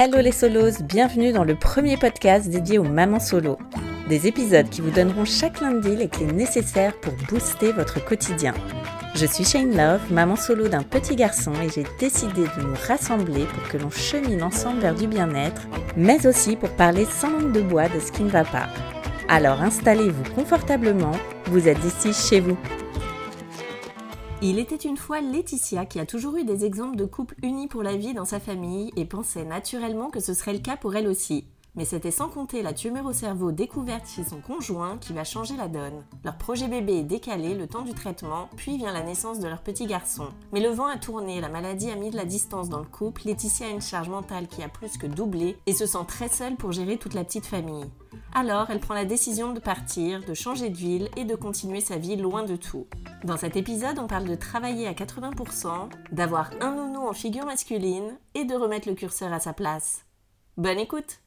Hello les solos, bienvenue dans le premier podcast dédié aux mamans solo. Des épisodes qui vous donneront chaque lundi les clés nécessaires pour booster votre quotidien. Je suis Shane Love, maman solo d'un petit garçon et j'ai décidé de nous rassembler pour que l'on chemine ensemble vers du bien-être, mais aussi pour parler sans langue de bois de ce qui ne va pas. Alors installez-vous confortablement, vous êtes ici chez vous. Il était une fois Laetitia qui a toujours eu des exemples de couples unis pour la vie dans sa famille et pensait naturellement que ce serait le cas pour elle aussi. Mais c'était sans compter la tumeur au cerveau découverte chez son conjoint qui va changer la donne. Leur projet bébé est décalé le temps du traitement, puis vient la naissance de leur petit garçon. Mais le vent a tourné, la maladie a mis de la distance dans le couple, Laetitia a une charge mentale qui a plus que doublé et se sent très seule pour gérer toute la petite famille. Alors, elle prend la décision de partir, de changer de ville et de continuer sa vie loin de tout. Dans cet épisode, on parle de travailler à 80%, d'avoir un nounou en figure masculine et de remettre le curseur à sa place. Bonne écoute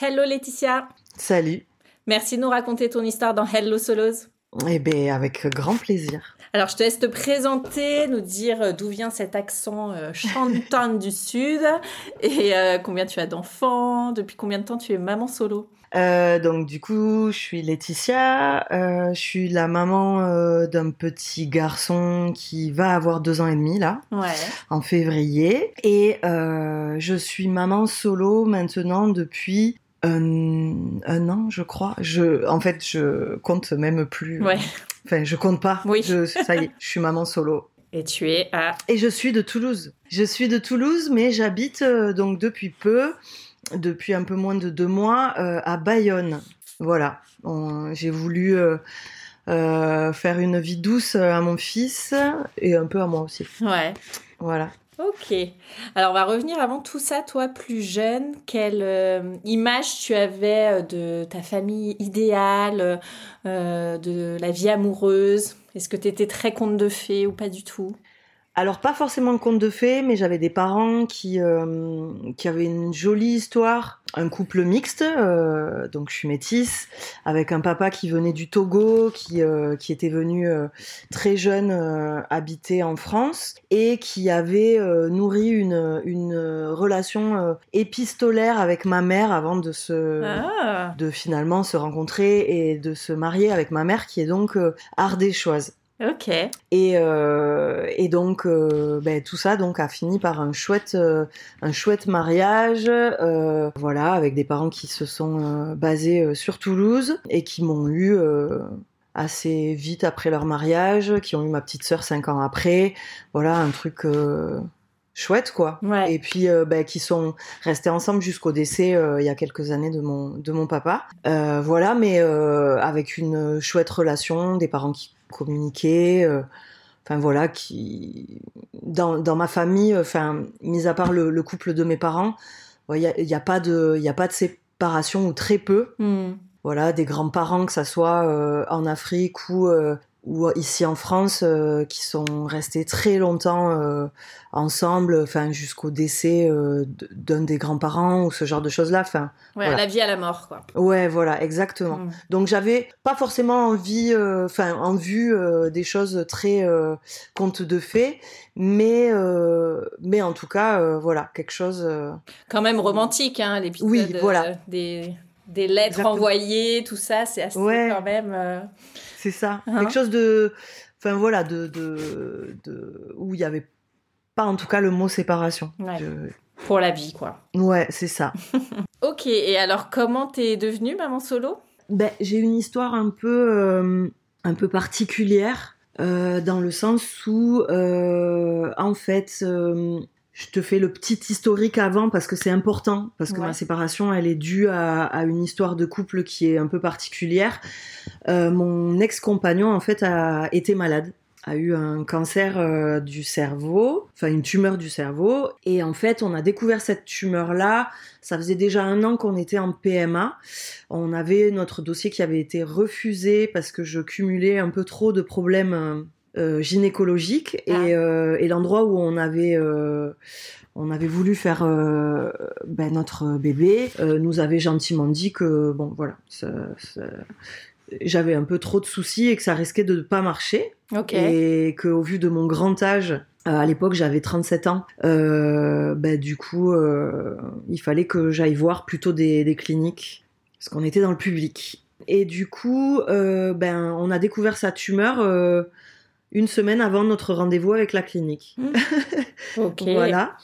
Hello Laetitia Salut. Merci de nous raconter ton histoire dans Hello Solos. Eh bien, avec grand plaisir. Alors, je te laisse te présenter, nous dire d'où vient cet accent euh, chantant du Sud et euh, combien tu as d'enfants, depuis combien de temps tu es maman solo? Euh, donc du coup, je suis Laetitia, euh, je suis la maman euh, d'un petit garçon qui va avoir deux ans et demi là, Ouais. en février, et euh, je suis maman solo maintenant depuis un, un an, je crois. Je, en fait, je compte même plus. Ouais. Enfin, je compte pas. Oui. Je, ça y est, je suis maman solo. Et tu es à... Et je suis de Toulouse. Je suis de Toulouse, mais j'habite euh, donc depuis peu, depuis un peu moins de deux mois, euh, à Bayonne. Voilà. J'ai voulu euh, faire une vie douce à mon fils et un peu à moi aussi. Ouais. Voilà. Ok. Alors, on va revenir avant tout ça. Toi, plus jeune, quelle euh, image tu avais euh, de ta famille idéale, euh, de la vie amoureuse? Est-ce que tu étais très conte de fées ou pas du tout? Alors pas forcément conte de fées, mais j'avais des parents qui euh, qui avaient une jolie histoire, un couple mixte, euh, donc je suis métisse, avec un papa qui venait du Togo, qui euh, qui était venu euh, très jeune euh, habiter en France et qui avait euh, nourri une une relation euh, épistolaire avec ma mère avant de se Ah de finalement se rencontrer et de se marier avec ma mère qui est donc euh, ardéchoise. Ok. Et, euh, et donc euh, ben, tout ça donc a fini par un chouette euh, un chouette mariage voilà avec des parents qui se sont basés sur Toulouse et qui m'ont eu assez vite après leur mariage qui ont eu ma petite sœur cinq ans après voilà un truc chouette quoi Ouais. et puis euh, ben, qui sont restés ensemble jusqu'au décès euh, il y a quelques années de mon de mon papa Euh, voilà mais avec une chouette relation des parents qui communiquaient euh, enfin voilà qui dans, dans ma famille enfin mis à part le, le couple de mes parents il y a, y a pas de il y a pas de séparation ou très peu Hmm. voilà des grands-parents que ça soit euh, en Afrique ou euh, ou ici en France euh, qui sont restés très longtemps euh, ensemble enfin jusqu'au décès euh, d'un des grands-parents ou ce genre de choses là enfin Ouais, Voilà. la vie à la mort, quoi. ouais voilà exactement Hmm. donc j'avais pas forcément envie, euh, enfin en vue euh, des choses très euh, contes de fées, mais euh, mais en tout cas euh, voilà quelque chose. euh, Quand même romantique, hein, l'épisode Oui, euh, voilà. des, des lettres Exactement. envoyées, tout ça, c'est assez Ouais. quand même... euh, c'est ça, Hein? Quelque chose de, enfin voilà de de, de où il y avait pas en tout cas le mot séparation. Ouais. Pour la vie, quoi. Ouais c'est ça. Ok, et alors comment t'es devenue maman solo? Ben, J'ai une histoire un peu, un peu particulière. dans le sens où, en fait, je te fais le petit historique avant parce que c'est important, parce que ma séparation, elle est due à, une histoire de couple qui est un peu particulière. Euh, mon ex-compagnon, en fait, a été malade a eu un cancer euh, du cerveau, enfin une tumeur du cerveau, et en fait on a découvert cette tumeur-là, ça faisait déjà un an qu'on était en PMA, on avait notre dossier qui avait été refusé parce que je cumulais un peu trop de problèmes euh, gynécologique et, ah. euh, et l'endroit où on avait euh, on avait voulu faire ben, notre bébé nous avait gentiment dit que bon voilà j'avais un peu trop de soucis et que ça risquait de ne pas marcher. Et qu'au vu de mon grand âge à l'époque j'avais 37 ans ben, du coup il fallait que j'aille voir plutôt des, des cliniques parce qu'on était dans le public. Et du coup ben on a découvert sa tumeur une semaine avant notre rendez-vous avec la clinique. Mmh. ok. voilà.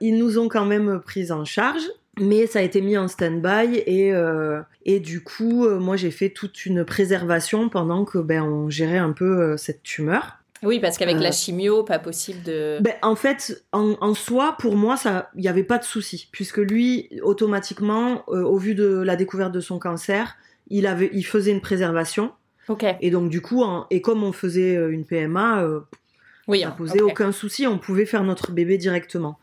Ils nous ont quand même pris en charge, mais ça a été mis en stand-by et, euh, et du coup, euh, moi j'ai fait toute une préservation pendant que ben, on gérait un peu euh, cette tumeur. Oui, parce qu'avec la chimio, pas possible de. Ben, en fait, en, en soi, pour moi, ça, il n'y avait pas de souci, puisque lui, automatiquement, au vu de la découverte de son cancer, il avait, il faisait une préservation. Et donc du coup, et comme on faisait euh, une PMA, euh, oui, ça hein, posait aucun souci, on pouvait faire notre bébé directement.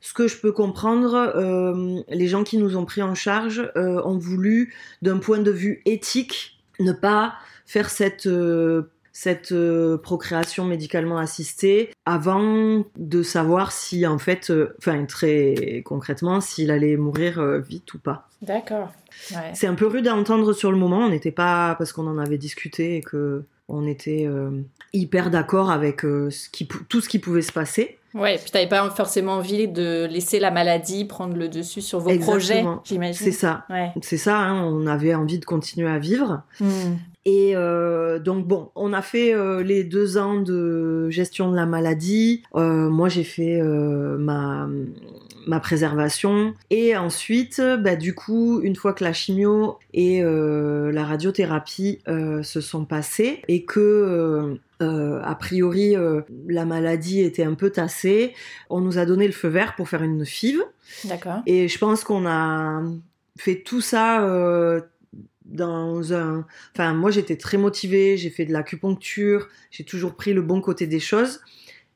Ce que je peux comprendre, euh, les gens qui nous ont pris en charge ont voulu, d'un point de vue éthique, ne pas faire cette cette procréation médicalement assistée avant de savoir si en fait, enfin très concrètement, s'il allait mourir vite ou pas. D'accord. C'est un peu rude à entendre sur le moment. On n'était pas parce qu'on en avait discuté et que on était euh, hyper d'accord avec euh, ce qui, tout ce qui pouvait se passer. Ouais, puis t'avais pas forcément envie de laisser la maladie prendre le dessus sur vos projets, j'imagine. C'est ça. C'est ça. Hein, on avait envie de continuer à vivre. Hmm. Et euh, donc bon, on a fait les deux ans de gestion de la maladie. moi, j'ai fait ma ma préservation. Et ensuite, bah, du coup, une fois que la chimio et euh, la radiothérapie euh, se sont passées et que euh, a priori la maladie était un peu tassée, on nous a donné le feu vert pour faire une FIV. D'accord. Et je pense qu'on a fait tout ça dans un. Enfin, moi j'étais très motivée, j'ai fait de l'acupuncture, j'ai toujours pris le bon côté des choses.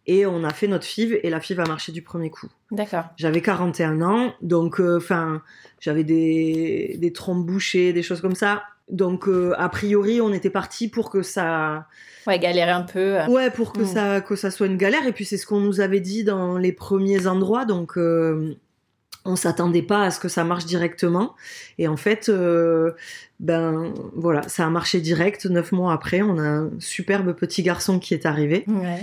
Et on a fait notre FIV et la FIV a marché du premier coup. D'accord. J'avais 41 ans, donc euh, enfin, j'avais des, des trompes bouchées, des choses comme ça. Donc euh, a priori, on était parti pour que ça Ouais, galérer un peu. Ouais, pour que mm. ça que ça soit une galère et puis c'est ce qu'on nous avait dit dans les premiers endroits donc euh, on s'attendait pas à ce que ça marche directement. Et en fait ben voilà ça a marché direct. Neuf mois après on a un superbe petit garçon qui est arrivé. Ouais.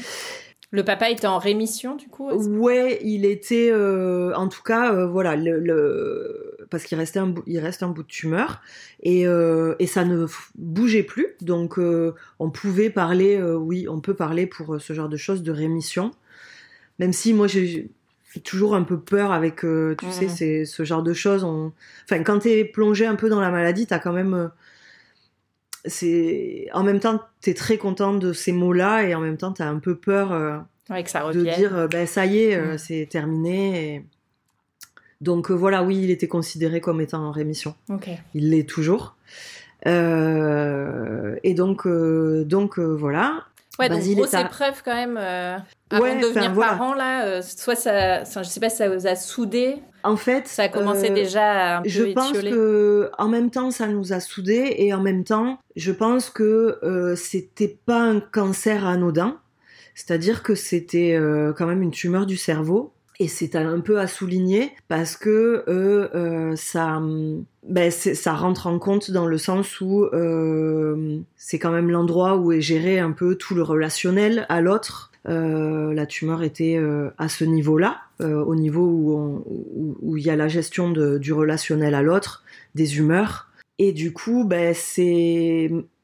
Le papa était en rémission du coup Ouais, il était, euh, en tout cas, euh, voilà, le, parce qu'il restait un, il reste un bout de tumeur. Et, euh, et ça ne bougeait plus, donc on pouvait parler, oui, on peut parler pour ce genre de choses de rémission, même si moi j'ai toujours un peu peur avec, tu sais, mmh. c'est ce genre de choses. On... Enfin, quand t'es plongé un peu dans la maladie, t'as quand même c'est en même temps t'es très content de ces mots-là et en même temps t'as un peu peur euh, de dire euh, ben ça y est euh, mm. c'est terminé donc voilà oui il était considéré comme étant en rémission il l'est toujours et donc donc voilà Ouais, donc grosse épreuve quand même. Euh, avant de devenir parent, là, euh, soit ça, je sais pas si ça vous a soudé. En fait, ça a commencé euh, déjà à un peu Je pense que, en même temps, ça nous a soudés et en même temps, je pense que euh, c'était pas un cancer anodin. C'est-à-dire que c'était quand même une tumeur du cerveau et c'est un peu à souligner parce que euh, ça, ben ça rentre en compte dans le sens où euh, c'est quand même l'endroit où est géré un peu tout le relationnel à l'autre. Euh, la tumeur était euh, à ce niveau-là, euh, au niveau où, il y a la gestion du relationnel à l'autre, des humeurs. Et du coup, ben,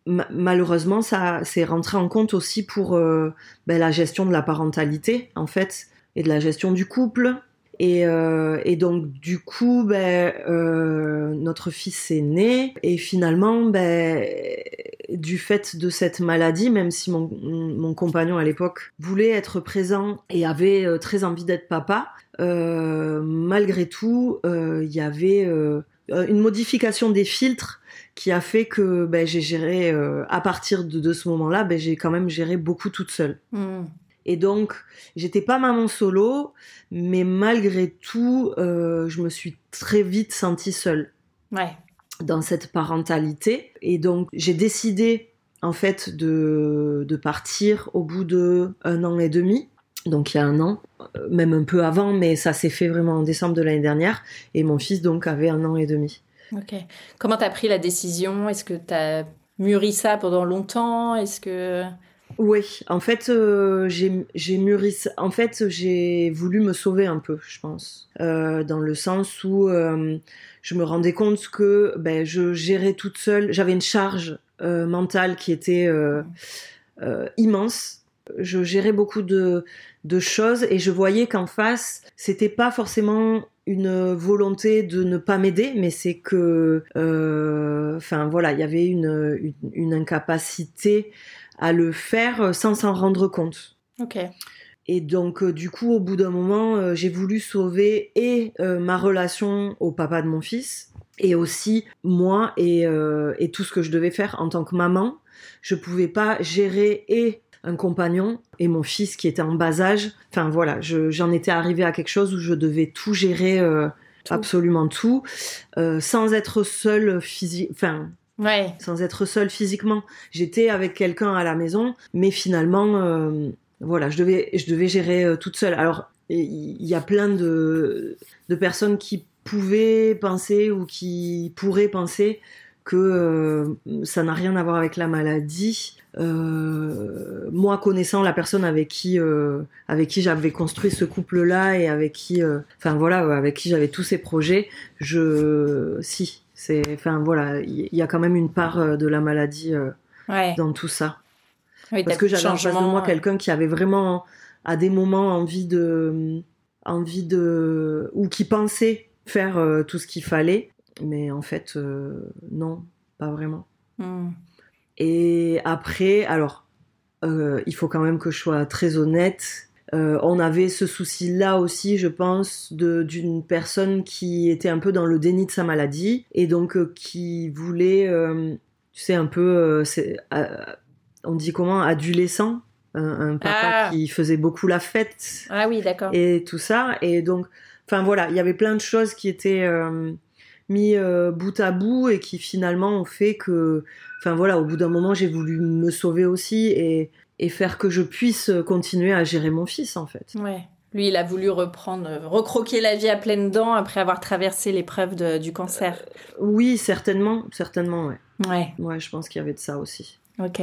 malheureusement ça c'est rentré en compte aussi pour ben, la gestion de la parentalité en fait et de la gestion du couple. Et, euh, et donc du coup, ben, euh, notre fils est né et finalement, ben, du fait de cette maladie, même si mon, compagnon à l'époque voulait être présent et avait euh, très envie d'être papa, malgré tout, il y avait une modification des filtres qui a fait que ben, j'ai géré, à partir de, ce moment-là, j'ai quand même géré beaucoup toute seule. Hmm. Et donc, j'étais pas maman solo, mais malgré tout, euh, je me suis très vite sentie seule Ouais. dans cette parentalité. Et donc, j'ai décidé, en fait, de, de partir au bout de un an et demi. Donc, il y a un an, euh, même un peu avant, mais ça s'est fait vraiment en décembre de l'année dernière. Et mon fils, donc, avait un an et demi. Ok. Comment t'as pris la décision? Est-ce que t'as mûri ça pendant longtemps? Est-ce que Oui, en fait, euh, j'ai mûri. En fait, j'ai voulu me sauver un peu, je pense, Euh, dans le sens où euh, je me rendais compte que ben, je gérais toute seule. J'avais une charge euh, mentale qui était immense. Je gérais beaucoup de, choses et je voyais qu'en face, c'était pas forcément une volonté de ne pas m'aider, mais c'est que, enfin voilà, il y avait une incapacité à le faire sans s'en rendre compte. Ok. Et donc, euh, du coup, au bout d'un moment, euh, j'ai voulu sauver et euh, ma relation au papa de mon fils, et aussi moi et, euh, et tout ce que je devais faire en tant que maman. Je pouvais pas gérer et un compagnon et mon fils qui était en bas âge. Enfin voilà, je- j'en étais arrivée à quelque chose où je devais tout gérer, euh, Tout. absolument tout, euh, sans être seule physique. Enfin, Sans être seule physiquement. J'étais avec quelqu'un à la maison, mais finalement, euh, voilà, je devais, je devais gérer euh, toute seule. Alors, il y a plein de, personnes qui pouvaient penser ou qui pourraient penser que euh, ça n'a rien à voir avec la maladie. Moi, connaissant la personne avec qui, avec qui j'avais construit ce couple-là et avec qui, enfin voilà, avec qui j'avais tous ces projets, je, si, c'est, enfin voilà, il y, y a quand même une part euh, de la maladie euh, Ouais. dans tout ça. Oui, Parce que j'avais en face de moi ouais. quelqu'un qui avait vraiment, à des moments, envie de, envie de, ou qui pensait faire euh, tout ce qu'il fallait, mais en fait, euh, non, pas vraiment. Hmm. Et après, alors, euh, il faut quand même que je sois très honnête. Euh, on avait ce souci-là aussi, je pense, d'une personne qui était un peu dans le déni de sa maladie et donc euh, qui voulait, euh, tu sais, un peu, on dit comment, adolescent, un, un papa Ah. qui faisait beaucoup la fête Ah oui, d'accord. et tout ça. Et donc, enfin voilà, il y avait plein de choses qui étaient mis euh, bout à bout et qui finalement ont fait que, enfin voilà, au bout d'un moment, j'ai voulu me sauver aussi et, et faire que je puisse continuer à gérer mon fils en fait. Ouais. Lui, il a voulu reprendre, euh, recroquer la vie à pleines dents après avoir traversé l'épreuve du cancer. Oui, certainement, certainement, ouais. Ouais. Ouais, je pense qu'il y avait de ça aussi. Ok.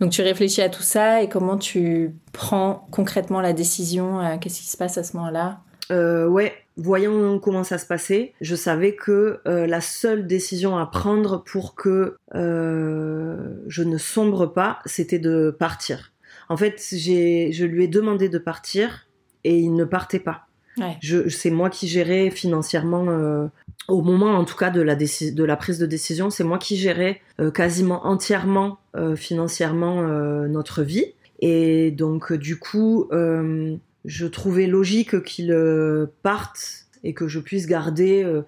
Donc tu réfléchis à tout ça et comment tu prends concrètement la décision euh, Qu'est-ce qui se passe à ce moment-là? Euh, ouais, voyons comment ça se passait. Je savais que euh, la seule décision à prendre pour que euh, je ne sombre pas, c'était de partir. En fait, j'ai, je lui ai demandé de partir et il ne partait pas. Ouais. Je, c'est moi qui gérais financièrement, euh, au moment en tout cas de la, de la prise de décision, c'est moi qui gérais euh, quasiment entièrement euh, financièrement notre vie. Et donc, du coup, je trouvais logique qu'il euh, parte et que je puisse garder euh,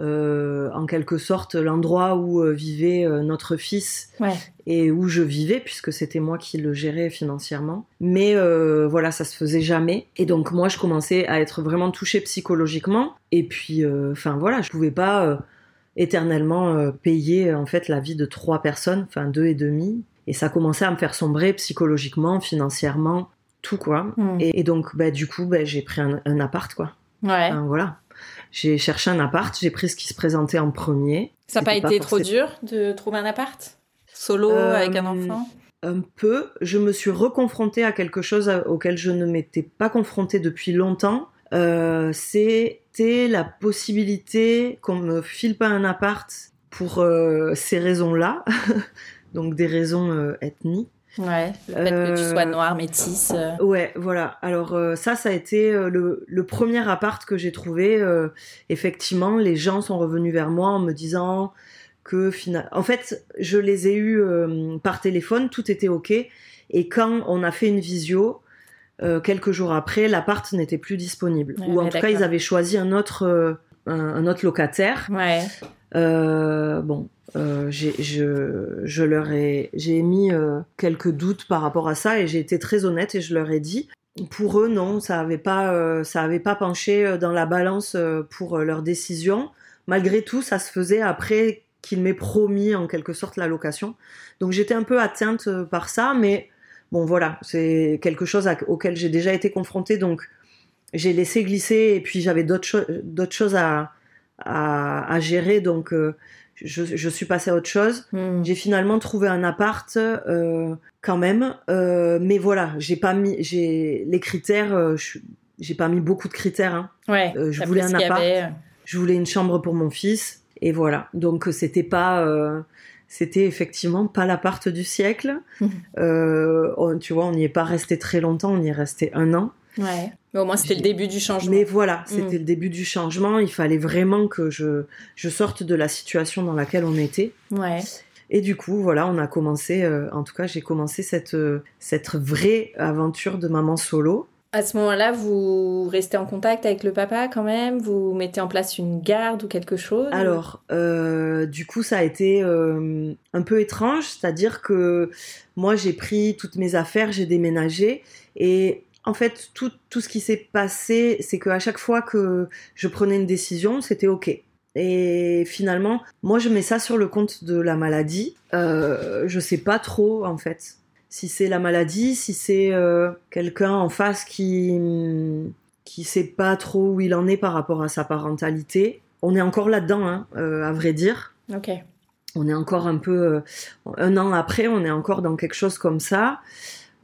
euh, en quelque sorte l'endroit où euh, vivait euh, notre fils Ouais. et où je vivais puisque c'était moi qui le gérais financièrement. Mais voilà, ça se faisait jamais. Et donc moi, je commençais à être vraiment touchée psychologiquement. Et puis, enfin voilà, je pouvais pas éternellement payer en fait la vie de trois personnes, enfin deux et demi. Et ça commençait à me faire sombrer psychologiquement, financièrement, tout quoi. Hmm. Et, et donc, bah, du coup, bah, j'ai pris un, un appart quoi. Ouais. Enfin, voilà. J'ai cherché un appart, j'ai pris ce qui se présentait en premier. Ça n'a pas été pas trop dur de trouver un appart? Solo, Euh, avec un enfant? un peu, je me suis reconfrontée à quelque chose à- auquel je ne m'étais pas confrontée depuis longtemps. Euh, C'était la possibilité qu'on me file pas un appart pour euh, ces raisons-là, donc des raisons euh, ethniques. Ouais, le fait que tu sois noire, métisse. Ouais, voilà. Alors ça, ça a été le, le, premier appart que j'ai trouvé. effectivement, les gens sont revenus vers moi en me disant que final... en fait, je les ai eus par téléphone, tout était ok. Et quand on a fait une visio, euh, quelques jours après, l'appart n'était plus disponible. Ou en tout cas, ils avaient choisi un autre, euh, un, autre locataire. Ouais. Euh, bon, je, leur ai, j'ai émis quelques doutes par rapport à ça et j'ai été très honnête et je leur ai dit. Pour eux, non, ça avait pas, ça avait pas penché dans la balance pour leur décision. Malgré tout, ça se faisait après qu'il m'ait promis en quelque sorte la location. Donc j'étais un peu atteinte par ça, mais Bon, voilà, c'est quelque chose auquel j'ai déjà été confrontée, donc j'ai laissé glisser et puis j'avais d'autres, choses à, gérer, donc euh, je, suis passée à autre chose. Hmm. J'ai finalement trouvé un appart euh, quand même, euh, mais voilà, j'ai pas mis, j'ai les critères, j'ai pas mis beaucoup de critères. Hein. Ouais, je voulais un appart, je voulais une chambre pour mon fils, et voilà. Donc c'était pas c'était effectivement pas l'appart du siècle. Euh, tu vois, on n'y est pas resté très longtemps, on y est resté un an. Ouais. Mais au moins, c'était le début du changement. Mais voilà, mm. c'était le début du changement. Il fallait vraiment que je, je sorte de la situation dans laquelle on était. Ouais. Et du coup, voilà, on a commencé, euh, en tout cas, j'ai commencé cette, euh, cette vraie aventure de maman solo. À ce moment-là, vous restez en contact avec le papa quand même? Vous mettez en place une garde ou quelque chose? Alors, euh, du coup, ça a été euh, un peu étrange, c'est-à-dire que moi, j'ai pris toutes mes affaires, j'ai déménagé et en fait, tout, tout ce qui s'est passé, c'est qu'à chaque fois que je prenais une décision, c'était OK. Et finalement, moi, je mets ça sur le compte de la maladie. Euh, je sais pas trop, en fait si c'est la maladie, si c'est euh, quelqu'un en face qui qui sait pas trop où il en est par rapport à sa parentalité. On est encore là-dedans, hein, euh, à vrai dire. Ok. On est encore un peu euh, un an après, on est encore dans quelque chose comme ça.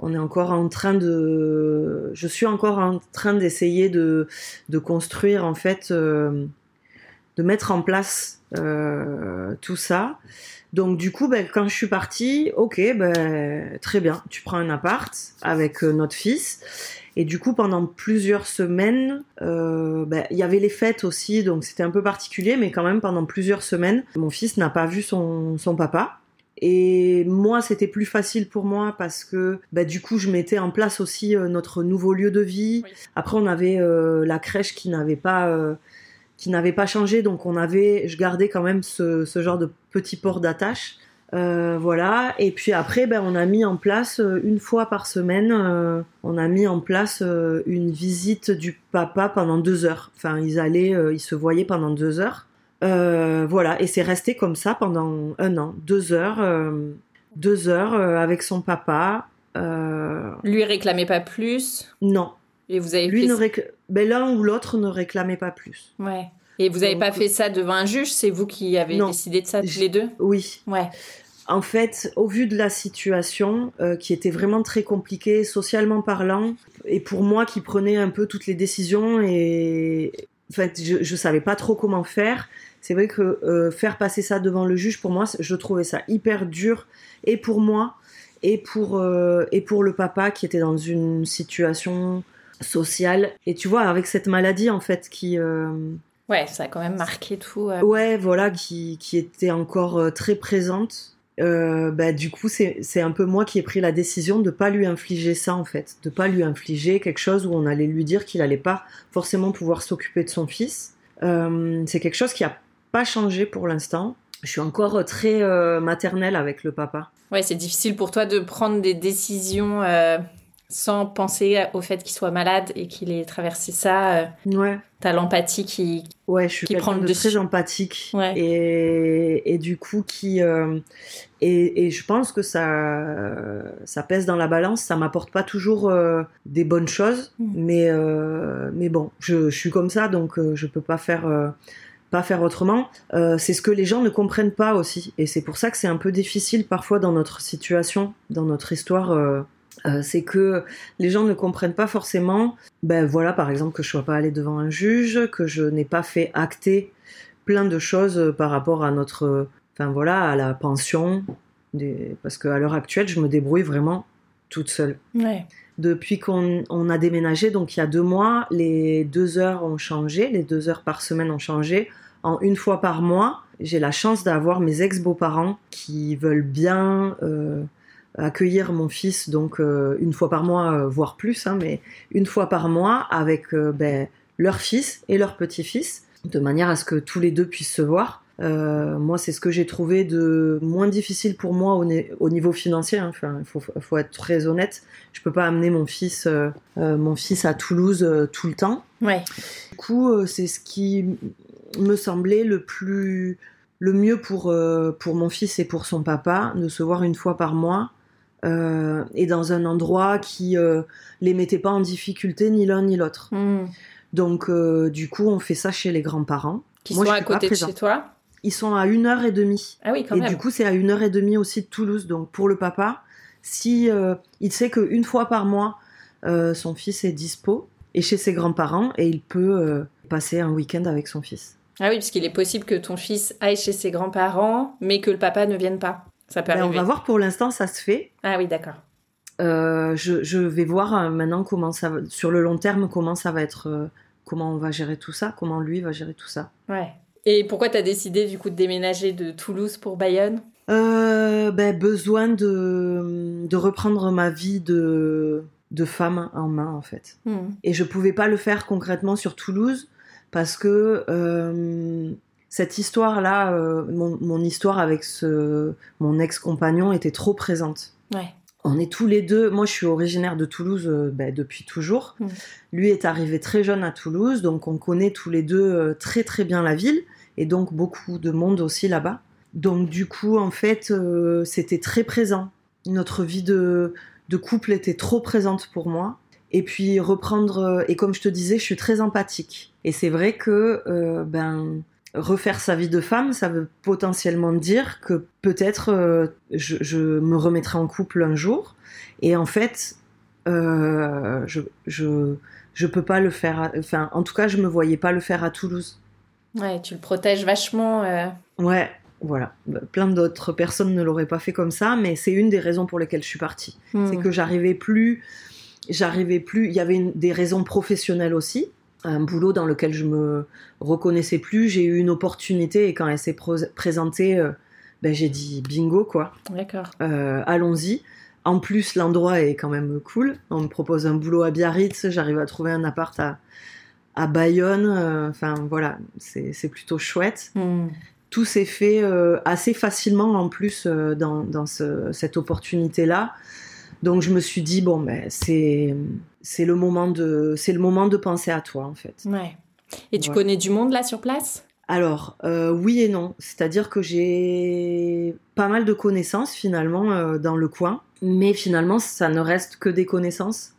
On est encore en train de, je suis encore en train d'essayer de de construire en fait, de mettre en place tout ça. Donc du coup, ben, quand je suis partie, ok, ben, très bien, tu prends un appart avec euh, notre fils. Et du coup, pendant plusieurs semaines, euh, ben, il y avait les fêtes aussi, donc c'était un peu particulier, mais quand même pendant plusieurs semaines, mon fils n'a pas vu son, son papa. Et moi, c'était plus facile pour moi parce que ben, du coup, je mettais en place aussi euh, notre nouveau lieu de vie. Après, on avait la crèche qui n'avait pas qui n'avait pas changé, donc on avait, je gardais quand même ce, genre de petit port d'attache. Euh, voilà. Et puis après, ben, on a mis en place euh, une fois par semaine, euh, on a mis en place une visite du papa pendant deux heures. Enfin, ils allaient, ils se voyaient pendant deux heures. Voilà. Et c'est resté comme ça pendant un an, deux heures, deux heures avec son papa. Lui réclamait pas plus? Non. Et vous avez Lui ben, l'un ou l'autre ne réclamait pas plus. Ouais. Et vous n'avez pas fait ça devant un juge? C'est vous qui avez décidé de ça tous les deux? Oui. Ouais. En fait, au vu de la situation euh, qui était vraiment très compliquée socialement parlant, et pour moi qui prenais un peu toutes les décisions et en fait, je, ne savais pas trop comment faire. C'est vrai que euh, faire passer ça devant le juge, pour moi, je trouvais ça hyper dur, et pour moi, et pour, euh, et pour le papa qui était dans une situation sociale. Et tu vois, avec cette maladie, en fait, qui... Euh, ouais, ça a quand même marqué tout. Ouais, voilà, qui, qui était encore très présente. bah, du coup, c'est un peu moi qui ai pris la décision de pas lui infliger ça, en fait. De pas lui infliger quelque chose où on allait lui dire qu'il allait pas forcément pouvoir s'occuper de son fils. c'est quelque chose qui a pas changé pour l'instant. Je suis encore très maternelle avec le papa. Ouais, c'est difficile pour toi de prendre des décisions sans penser au fait qu'il soit malade et qu'il ait traversé ça. Euh, ouais. T'as l'empathie qui ouais, je suis qui prend le de très empathique ouais. et, et du coup qui euh, et, et, je pense que ça ça pèse dans la balance. Ça m'apporte pas toujours euh, des bonnes choses, mm. mais mais bon, je, je, suis comme ça donc je peux pas faire pas faire autrement. c'est ce que les gens ne comprennent pas aussi et c'est pour ça que c'est un peu difficile parfois dans notre situation, dans notre histoire euh, c'est que les gens ne comprennent pas forcément, ben voilà, par exemple, que je sois pas allée devant un juge, que je n'ai pas fait acter plein de choses par rapport à notre, enfin voilà, à la pension, Des... Parce qu'à l'heure actuelle, je me débrouille vraiment toute seule. Ouais. Depuis qu'on on a déménagé, donc il y a deux mois, les deux heures ont changé, les deux heures par semaine ont changé. En une fois par mois, j'ai la chance d'avoir mes ex-beaux-parents qui veulent bien euh, accueillir mon fils, donc euh, une fois par mois, euh, voire plus, hein, mais une fois par mois avec ben, leur fils et leur petit-fils, de manière à ce que tous les deux puissent se voir. Moi, c'est ce que j'ai trouvé de moins difficile pour moi au, ni- au niveau financier. hein. Il faut, faut être très honnête. Je peux pas amener mon fils, mon fils à Toulouse tout le temps. Ouais. Du coup, c'est ce qui me semblait le plus, le mieux pour euh, pour mon fils et pour son papa, de se voir une fois par mois euh, et dans un endroit qui euh, les mettait pas en difficulté ni l'un ni l'autre. Hmm. Donc, euh, du coup, on fait ça chez les grands-parents. Qui Moi, sont je à côté de chez toi Ils sont à une heure et demie. Ah oui, quand Et même. du coup, c'est à une heure et demie aussi de Toulouse. Donc, pour le papa, si il sait qu'une fois par mois, son fils est dispo et chez ses grands-parents et il peut passer un week-end avec son fils. Ah oui, parce qu'il est possible que ton fils aille chez ses grands-parents, mais que le papa ne vienne pas. Ça peut Ben, on arriver. va voir pour l'instant, ça se fait. Ah oui, d'accord. Euh, je, je vais voir euh, maintenant comment ça va, sur le long terme, comment ça va être, euh, comment on va gérer tout ça, comment lui va gérer tout ça. Ouais. Et pourquoi t'as décidé du coup de déménager de Toulouse pour Bayonne? Euh, ben, besoin de, de reprendre ma vie de, de femme en main, en fait. Hmm. Et je pouvais pas le faire concrètement sur Toulouse parce que euh, cette histoire-là, euh, mon, mon histoire avec ce, mon ex-compagnon était trop présente. Ouais. On est tous les deux, moi je suis originaire de Toulouse euh, ben, depuis toujours. Mm. Lui est arrivé très jeune à Toulouse, donc on connaît tous les deux très très bien la ville et donc beaucoup de monde aussi là-bas. Donc du coup, en fait, c'était très présent. Notre vie de, de couple était trop présente pour moi. Et puis reprendre, et comme je te disais, je suis très empathique. Et c'est vrai que euh, ben refaire sa vie de femme, ça veut potentiellement dire que peut-être euh, je, je me remettrai en couple un jour. Et en fait, euh, je, je je peux pas le faire. à- Enfin, en tout cas, je me voyais pas le faire à Toulouse. Ouais, tu le protèges vachement. Ouais, voilà. Bah, Plein d'autres personnes ne l'auraient pas fait comme ça, mais c'est une des raisons pour lesquelles je suis partie. Hmm. C'est que j'arrivais plus, j'arrivais plus. Il y avait une- des raisons professionnelles aussi, un boulot dans lequel je me reconnaissais plus. J'ai eu une opportunité et quand elle s'est présentée, euh, ben, j'ai dit bingo quoi. D'accord. Euh, allons-y. En plus, l'endroit est quand même cool. On me propose un boulot à Biarritz, j'arrive à trouver un appart à, à Bayonne. euh, Enfin voilà, c'est plutôt chouette Hmm. tout s'est fait assez facilement en plus dans, dans ce- cette opportunité-là. Donc je me suis dit bon ben c'est c'est le moment de c'est le moment de penser à toi en fait. Ouais. Et tu Ouais. connais du monde là sur place? Alors euh, oui et non, c'est-à-dire que j'ai pas mal de connaissances finalement euh, dans le coin, mais finalement ça ne reste que des connaissances.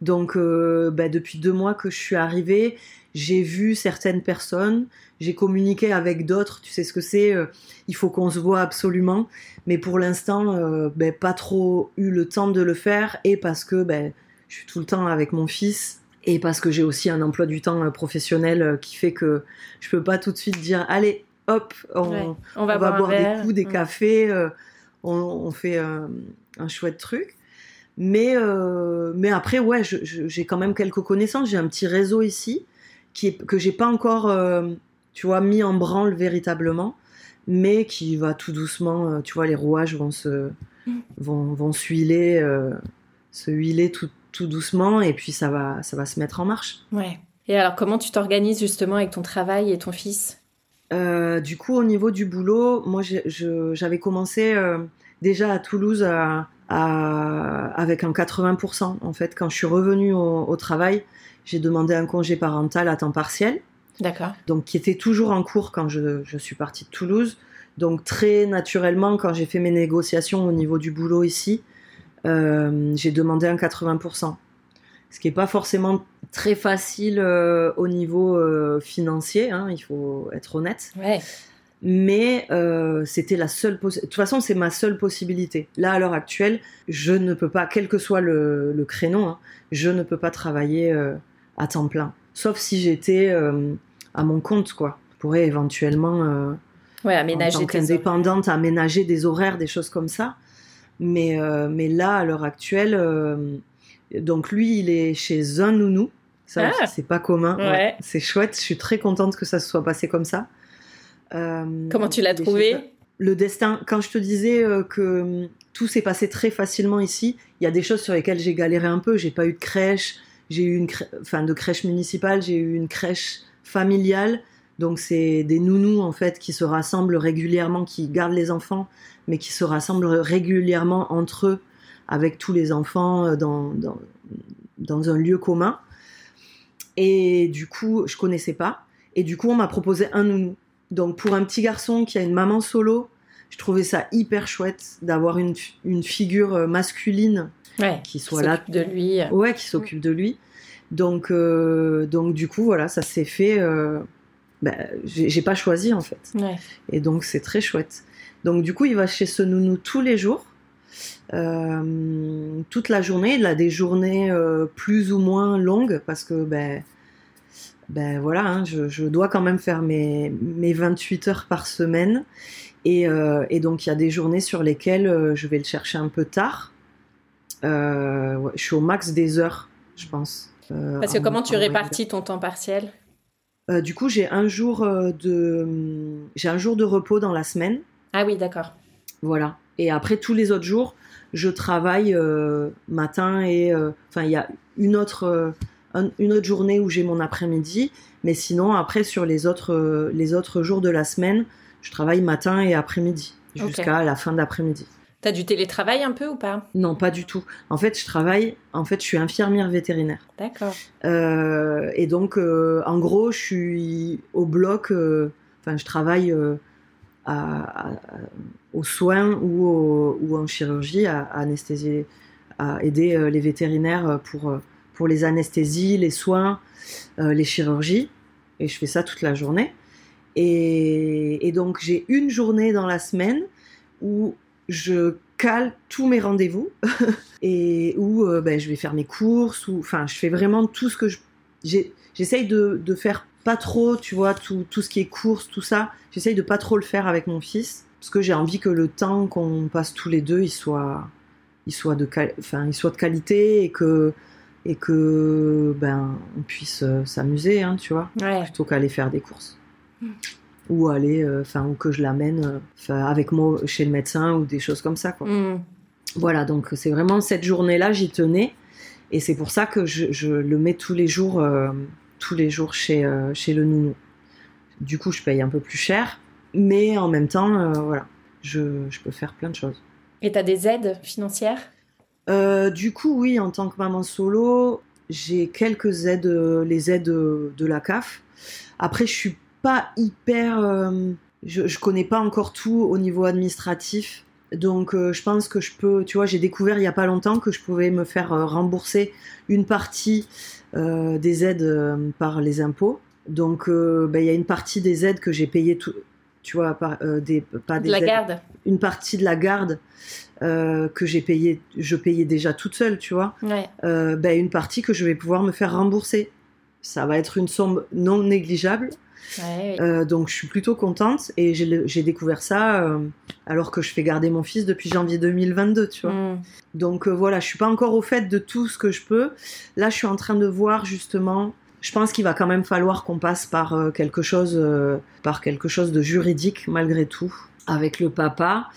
Donc euh, ben, depuis deux mois que je suis arrivée, j'ai vu certaines personnes, j'ai communiqué avec d'autres, tu sais ce que c'est, euh, il faut qu'on se voit absolument, mais pour l'instant, euh, ben, pas trop eu le temps de le faire, et parce que ben, je suis tout le temps avec mon fils, et parce que j'ai aussi un emploi du temps euh, professionnel euh, qui fait que je peux pas tout de suite dire, allez, hop, on, Ouais. on va, boire, verre. des coups, des Hmm. cafés, euh, on, on fait euh, un chouette truc. Mais, euh, mais après, ouais, j'ai quand même quelques connaissances. J'ai un petit réseau ici qui est, que j'ai pas encore, tu vois, mis en branle véritablement, mais qui va tout doucement. tu vois, les rouages vont se, Mm. vont, vont s'huiler, euh, se huiler tout, tout doucement, et puis ça va, ça va se mettre en marche. Ouais. Et alors, comment tu t'organises justement avec ton travail et ton fils? Euh, du coup, au niveau du boulot, moi, j'avais commencé euh, déjà à Toulouse à- à- avec un 80%. En fait, quand je suis revenue au, au travail, j'ai demandé un congé parental à temps partiel, D'accord. donc qui était toujours en cours quand je, je suis partie de Toulouse. Donc très naturellement, quand j'ai fait mes négociations au niveau du boulot ici, euh, j'ai demandé un 80%. Ce qui n'est pas forcément très facile euh, au niveau euh, financier, hein, il faut être honnête Ouais. mais c'était la seule de toute façon c'est ma seule possibilité là à l'heure actuelle je ne peux pas quel que soit le, le créneau hein, je ne peux pas travailler à temps plein sauf si j'étais à mon compte quoi je pourrais éventuellement euh, ouais, aménager en tant tes qu'indépendante, aménager des horaires, des choses comme ça. Mais, euh, mais là, à l'heure actuelle, euh, donc lui, il est chez un nounou. Ça, Ah. c'est pas commun. Ouais. C'est chouette. Je suis très contente que ça se soit passé comme ça. Euh, Comment tu l'as trouvé Le destin. Quand je te disais que hum, tout s'est passé très facilement ici, il y a des choses sur lesquelles j'ai galéré un peu. J'ai pas eu de crèche. J'ai eu une crè- enfin de crèche municipale. J'ai eu une crèche familiale. Donc c'est des nounous en fait qui se rassemblent régulièrement, qui gardent les enfants, mais qui se rassemblent régulièrement entre eux avec tous les enfants euh, dans, dans, dans un lieu commun. Et du coup, je connaissais pas. Et du coup, on m'a proposé un nounou. Donc pour un petit garçon qui a une maman solo, je trouvais ça hyper chouette d'avoir une, une figure euh, masculine Ouais. qui soit là s'occupe de lui. Ouais, qui s'occupe de lui. Donc, euh, donc du coup, voilà, ça s'est fait. euh, ben, j'ai pas choisi en fait. Ouais. Et donc, c'est très chouette. Donc, du coup, il va chez ce nounou tous les jours, euh, toute la journée. Il a des journées euh, plus ou moins longues parce que, ben, ben voilà, hein, je, je dois quand même faire mes, mes 28 heures par semaine. Et, euh, et donc, il y a des journées sur lesquelles je vais le chercher un peu tard. Ouais, je suis au max des heures, je pense. Parce que en- comment tu répartis ton temps partiel? Euh, Du coup, j'ai un jour euh, de j'ai un jour de repos dans la semaine. Ah oui, d'accord. Voilà. Et après, tous les autres jours, je travaille euh, matin et. Enfin, il y a une autre, un- une autre journée où j'ai mon après-midi. Mais sinon, après, sur les autres, les autres jours de la semaine, je travaille matin et après-midi. Jusqu'à la fin d'après-midi. T'as du télétravail un peu ou pas? Non, pas du tout. En fait, je travaille. En fait, je suis infirmière vétérinaire. D'accord. Euh, et donc, euh, en gros, je suis au bloc. euh, Enfin, je travaille à- à- aux soins ou, au- ou en chirurgie, à, à anesthésier, à aider les vétérinaires pour, pour les anesthésies, les soins, les chirurgies. Et je fais ça toute la journée. Et, et donc, j'ai une journée dans la semaine où je cale tous mes rendez-vous et où euh, ben, je vais faire mes courses, ou enfin, je fais vraiment tout ce que je. j'ai- J'essaye de, de faire pas trop, tu vois, tout, tout ce qui est courses, tout ça. J'essaye de pas trop le faire avec mon fils parce que j'ai envie que le temps qu'on passe tous les deux, il soit, il soit de, enfin, il soit de qualité et que et que ben on puisse euh, s'amuser, hein, tu vois Ouais. plutôt qu'aller faire des courses. Mm. Ou aller, euh, enfin, ou que je l'amène euh, avec moi chez le médecin ou des choses comme ça, quoi. Hmm. Voilà, donc c'est vraiment cette journée-là, j'y tenais. Et c'est pour ça que je, je le mets tous les jours, euh, tous les jours chez, euh, chez le nounou. Du coup, je paye un peu plus cher, mais en même temps, euh, voilà, je, je peux faire plein de choses. Et t'as des aides financières? Du coup, oui, en tant que maman solo, j'ai quelques aides, les aides de la CAF. Après, je suis pas hyper, euh, je, je connais pas encore tout au niveau administratif. Donc, euh, je pense que je peux, tu vois, j'ai découvert il y a pas longtemps que je pouvais me faire euh, rembourser une partie euh, des aides par les impôts. Donc, ben, il y a une partie des aides que j'ai payées, tout, tu vois, par, des, pas des De la aides- garde une partie de la garde que j'ai payé, je payais déjà toute seule, tu vois. Ouais. Ben, une partie que je vais pouvoir me faire rembourser. Ça va être une somme non négligeable, Ouais, euh, donc je suis plutôt contente et j'ai découvert ça euh, alors que je fais garder mon fils depuis janvier 2022, tu vois. Hmm. Donc euh, voilà, je suis pas encore au fait de tout ce que je peux. Là, je suis en train de voir justement. Je pense qu'il va quand même falloir qu'on passe par quelque chose, euh, par quelque chose de juridique malgré tout, avec le papa,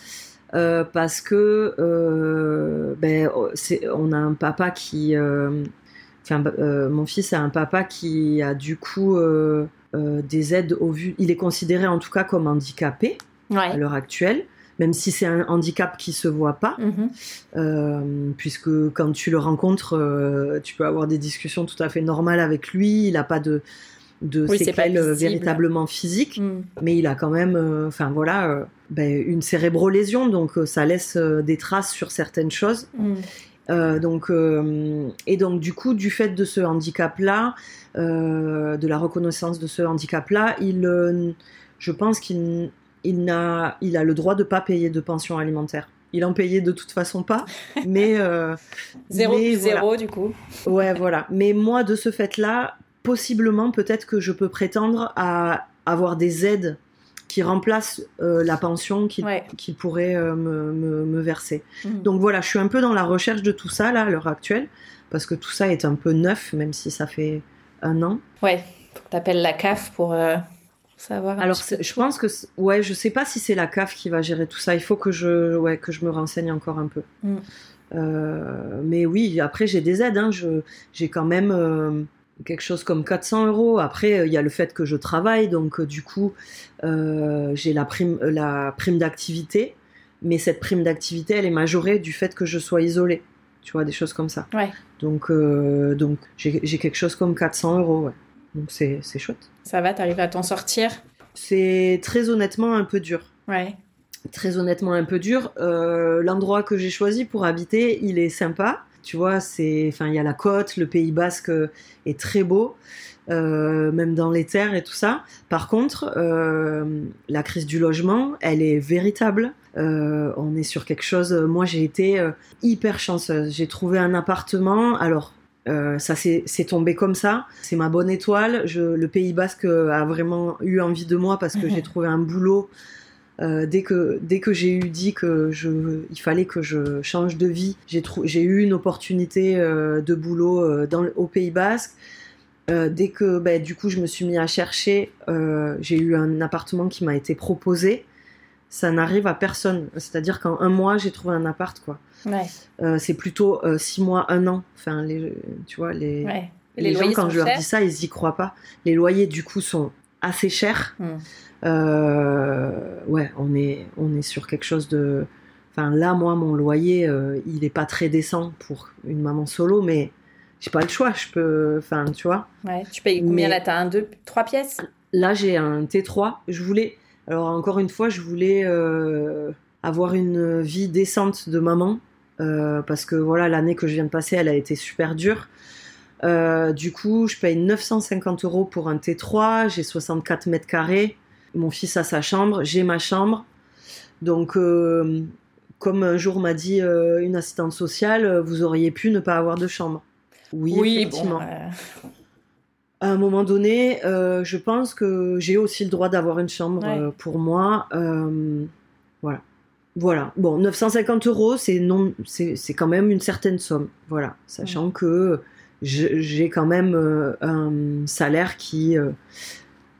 euh, parce que euh, ben, oh, on a un papa qui, enfin, mon fils a un papa qui a du coup des aides au vu. Il est considéré en tout cas comme handicapé à l'heure actuelle, même si c'est un handicap qui se voit pas. Mhm. Euh, puisque quand tu le rencontres, euh, tu peux avoir des discussions tout à fait normales avec lui. Il n'a pas de, de Oui, séquelles euh, véritablement physiques, Hmm. mais il a quand même, euh, enfin voilà, euh, ben, une cérébrolésion, donc euh, ça laisse euh, des traces sur certaines choses. Hmm. Euh, donc, euh, et donc du coup, du fait de ce handicap-là, euh, de la reconnaissance de ce handicap-là, il, je pense qu'il il n'a, il a le droit de pas payer de pension alimentaire. Il en payait de toute façon pas, mais Zéro mais plus voilà. zéro, du coup. Ouais, voilà. Mais moi, de ce fait-là, possiblement, peut-être que je peux prétendre à avoir des aides qui remplace euh, la pension qu'il Ouais. qu'il pourrait euh, me, me- me verser. Mhm. Donc voilà, je suis un peu dans la recherche de tout ça là à l'heure actuelle, parce que tout ça est un peu neuf, même si ça fait un an. Ouais, faut que t'appelles la CAF pour euh, savoir. un Alors petit c'est- peu je pense que ouais, je sais pas si c'est la CAF qui va gérer tout ça. Il faut que je ouais que je me renseigne encore un peu. Euh, mais oui, après j'ai des aides. Hein. Je j'ai quand même quelque chose comme 400 euros. Après euh, il y a le fait que je travaille, donc euh, du coup euh, j'ai la prime la prime d'activité. Mais cette prime d'activité, elle est majorée du fait que je sois isolée. Tu vois des choses comme ça. Ouais. Donc euh, donc j'ai quelque chose comme 400 euros. Ouais. Donc c'est c'est chouette. Ça va, t'arrives à t'en sortir? C'est très honnêtement un peu dur. Ouais. très honnêtement un peu dur. Euh, L'endroit que j'ai choisi pour habiter, il est sympa. Tu vois, c'est, enfin, il y a la côte, le Pays Basque est très beau, euh, même dans les terres et tout ça. Par contre, euh, la crise du logement, elle est véritable. Euh, on est sur quelque chose. Moi, j'ai été euh, hyper chanceuse. J'ai trouvé un appartement. Alors. euh, ça s'est c'est tombé comme ça. C'est ma bonne étoile. Je, le Pays Basque a vraiment eu envie de moi parce que j'ai trouvé un boulot euh, dès que dès que j'ai eu dit que je il fallait que je change de vie, j'ai eu une opportunité euh, de boulot euh, dans le- au Pays Basque. Dès que ben, du coup je me suis mis à chercher, j'ai eu un appartement qui m'a été proposé. Ça n'arrive à personne. C'est-à-dire qu'en un mois j'ai trouvé un appart quoi. Ouais. C'est plutôt six mois, un an. Enfin les tu vois les ouais. Les, gens quand je leur dis ça ils y croient pas. Les loyers du coup sont assez chers. Hmm. Euh, ouais, on est, on est sur quelque chose de. Enfin, là, moi, mon loyer, euh, il est pas très décent pour une maman solo, mais j'ai pas le choix. Je peux. Enfin, tu vois. Ouais. Tu payes combien Mais- là T'as un, deux, trois pièces? Là, j'ai un T3. Je voulais. Alors, encore une fois, je voulais euh, avoir une vie décente de maman. parce que voilà, l'année que je viens de passer, elle a été super dure. Euh, du coup, je paye 950 euros pour un T3. J'ai 64 mètres carrés. Mon fils a sa chambre. J'ai ma chambre. Donc, euh, comme un jour m'a dit euh, une assistante sociale, vous auriez pu ne pas avoir de chambre. Oui, effectivement bon. euh, à un moment donné, je pense que j'ai aussi le droit d'avoir une chambre Ouais. pour moi. Voilà. Voilà. Bon, 950 euros, c'est non, c'est quand même une certaine somme. Voilà. Sachant que j'ai quand même euh, un salaire qui, euh,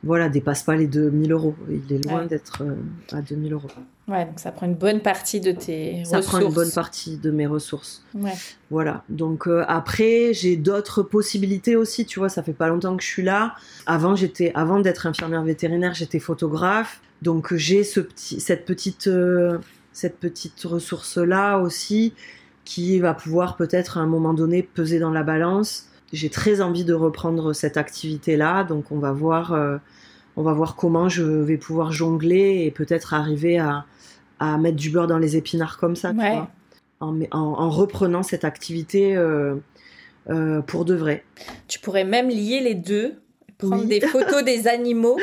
voilà, dépasse pas les 2000 euros. Il est loin Ouais. d'être euh, à 2000 euros. Ouais, donc ça prend une bonne partie de tes Ça ressources. prend une bonne partie de mes ressources. Ouais. Voilà. Donc euh, après, j'ai d'autres possibilités aussi. Tu vois, ça fait pas longtemps que je suis là. Avant, j'étais, avant d'être infirmière vétérinaire, j'étais photographe. Donc j'ai ce petit, cette petite, euh, cette petite ressource là aussi qui va pouvoir peut-être à un moment donné peser dans la balance. J'ai très envie de reprendre cette activité là. Donc on va voir, euh, on va voir comment je vais pouvoir jongler et peut-être arriver à, à mettre du beurre dans les épinards comme ça. tu vois en, en- en reprenant cette activité euh, euh, pour de vrai. Tu pourrais même lier les deux, prendre Oui. des photos des animaux.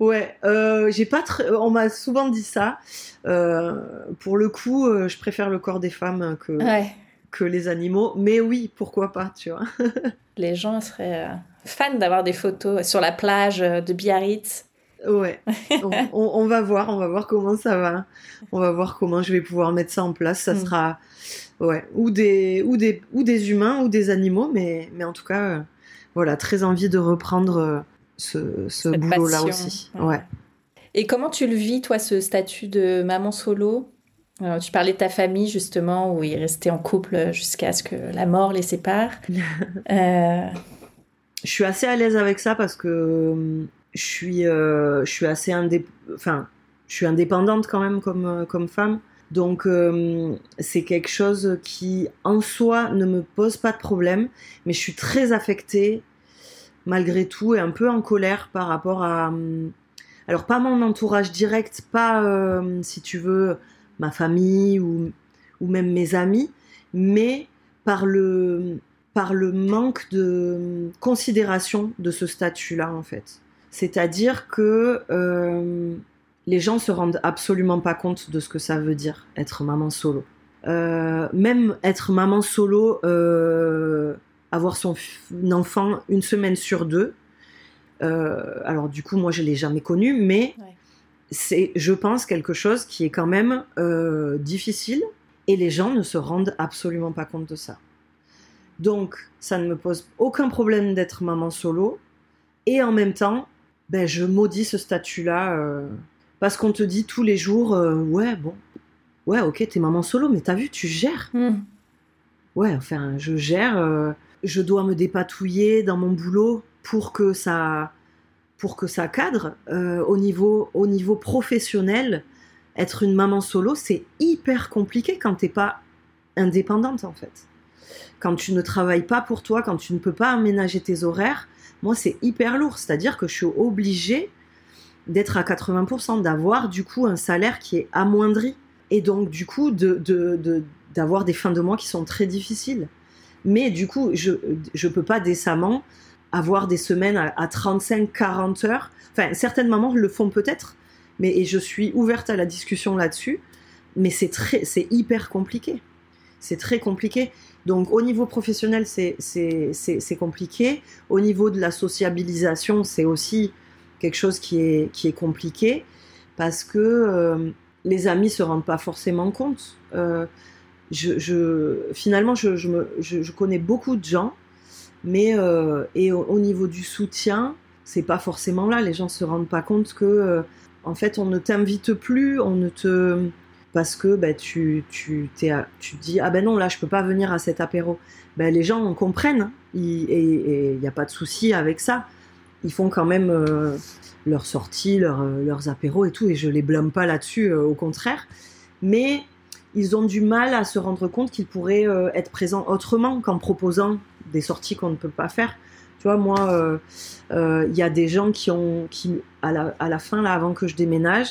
Ouais, euh, j'ai pas. tr- On m'a souvent dit ça. Euh, pour le coup, euh, je préfère le corps des femmes que Ouais. que les animaux. Mais oui, pourquoi pas, tu vois. Les gens seraient euh, fans d'avoir des photos sur la plage euh, de Biarritz. Ouais. on, on- on va voir, on va voir comment ça va. On va voir comment je vais pouvoir mettre ça en place. Ça Mm. sera, ouais, ou des ou des ou des humains ou des animaux, mais mais en tout cas, euh, voilà, très envie de reprendre euh, ce ce Cette boulot là passion. aussi. Ouais. ouais. Et comment tu le vis, toi, ce statut de maman solo? Euh, Tu parlais de ta famille, justement, où ils restaient en couple jusqu'à ce que la mort les sépare. Euh, je suis assez à l'aise avec ça parce que euh, je suis, euh, je suis assez indép- enfin, je suis indépendante quand même comme, euh, comme femme. Donc euh, c'est quelque chose qui en soi ne me pose pas de problème, mais je suis très affectée malgré tout et un peu en colère par rapport à, euh, alors pas mon entourage direct, pas euh, si tu veux ma famille ou, ou même mes amis, mais par le, par le manque de considération de ce statut-là, en fait. C'est-à-dire que euh, les gens se rendent absolument pas compte de ce que ça veut dire être maman solo. Euh, même être maman solo, avoir son enfant une semaine sur deux. euh, alors du coup, moi, je l'ai jamais connu, mais Ouais. c'est, je pense, quelque chose qui est quand même euh, difficile et les gens ne se rendent absolument pas compte de ça. Donc, ça ne me pose aucun problème d'être maman solo et en même temps, ben, je maudis ce statut-là euh, parce qu'on te dit tous les jours, ouais, bon, ouais, ok, t'es maman solo, mais t'as vu, tu gères. Hmm. Ouais, enfin, je gère, je dois me dépatouiller dans mon boulot pour que ça, pour que ça cadre. Euh, au, niveau, au niveau professionnel, être une maman solo, c'est hyper compliqué quand t'es pas indépendante, en fait. Quand tu ne travailles pas pour toi, quand tu ne peux pas aménager tes horaires, moi, c'est hyper lourd. C'est-à-dire que je suis obligée d'être à 80%, d'avoir du coup un salaire qui est amoindri. Et donc, du coup, de, de, de- d'avoir des fins de mois qui sont très difficiles. Mais du coup, je ne peux pas décemment avoir des semaines à, à 35-40 heures. Enfin, certaines mamans le font peut-être, mais et je suis ouverte à la discussion là-dessus. Mais c'est très, c'est hyper compliqué. C'est très compliqué. Donc, au niveau professionnel, c'est, compliqué. Au niveau de la sociabilisation, c'est aussi quelque chose qui est, qui est compliqué parce que euh, les amis se rendent pas forcément compte. Euh, je, je- finalement, je, je, me- je- connais beaucoup de gens, mais euh, et au, au niveau du soutien, c'est pas forcément là. Les gens se rendent pas compte que, euh, en fait, on ne t'invite plus, on ne te parce que bah, tu, tu, tu dis ah ben non là je peux pas venir à cet apéro. Ben, les gens en comprennent ils- et il n'y a pas de souci avec ça. Ils font quand même euh, leurs sorties, leurs, euh, leurs apéros et tout, et je les blâme pas là-dessus, euh, au contraire. Mais ils ont du mal à se rendre compte qu'ils pourraient euh, être présents autrement qu'en proposant des sorties qu'on ne peut pas faire. Tu vois, moi, euh, euh, il y a des gens qui ont, qui, à la, à la fin, là, avant que je déménage,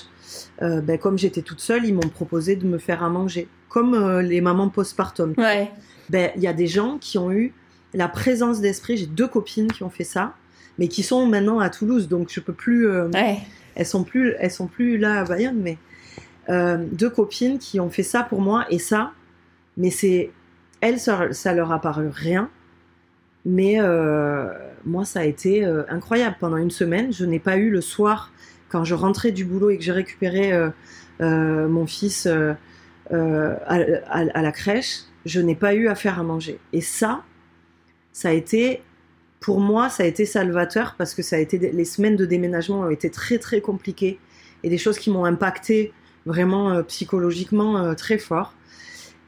ben, comme j'étais toute seule, ils m'ont proposé de me faire à manger, comme les mamans postpartum. Ouais. Ben, il y a des gens qui ont eu la présence d'esprit. J'ai deux copines qui ont fait ça, mais qui sont maintenant à Toulouse, donc je peux plus. Ouais. elles sont plus, elles sont plus là à Bayonne, mais euh, deux copines qui ont fait ça pour moi et ça, mais c'est elles, ça, leur a paru rien, mais euh, moi ça a été euh, incroyable. Pendant une semaine, je n'ai pas eu le soir quand je rentrais du boulot et que j'ai récupéré mon fils à la crèche, je n'ai pas eu à faire à manger. Et ça, ça a été pour moi, ça a été salvateur parce que ça a été les semaines de déménagement ont été très très compliquées et des choses qui m'ont impacté vraiment euh, psychologiquement euh, très fort.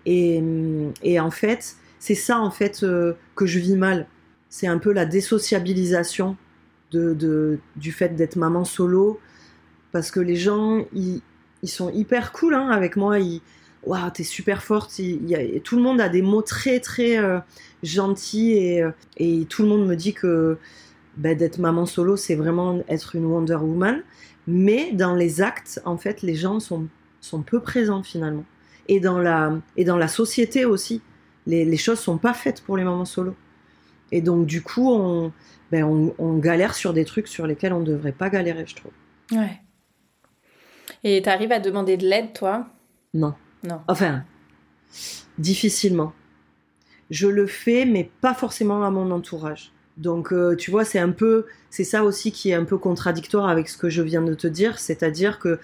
Et, hum, et en fait, c'est ça en fait euh, que je vis mal. C'est un peu la désociabilisation de, de- du fait d'être maman solo parce que les gens ils, ils sont hyper cool hein, avec moi. Ils, Waouh, t'es super forte. Il, y a- tout le monde a des mots très très gentils et, et tout le monde me dit que ben, d'être maman solo, c'est vraiment être une Wonder Woman. Mais dans les actes, en fait, les gens sont, sont peu présents finalement. Et dans la, et dans la société aussi, les, les choses sont pas faites pour les mamans solo. Et donc, du coup, on, ben, on, on galère sur des trucs sur lesquels on ne devrait pas galérer, je trouve. Ouais. Et t'arrives à demander de l'aide, toi? Non. Non. Enfin, difficilement. Je le fais, mais pas forcément à mon entourage. Donc, euh, tu vois, c'est un peu, c'est ça aussi qui est un peu contradictoire avec ce que je viens de te dire, c'est-à-dire que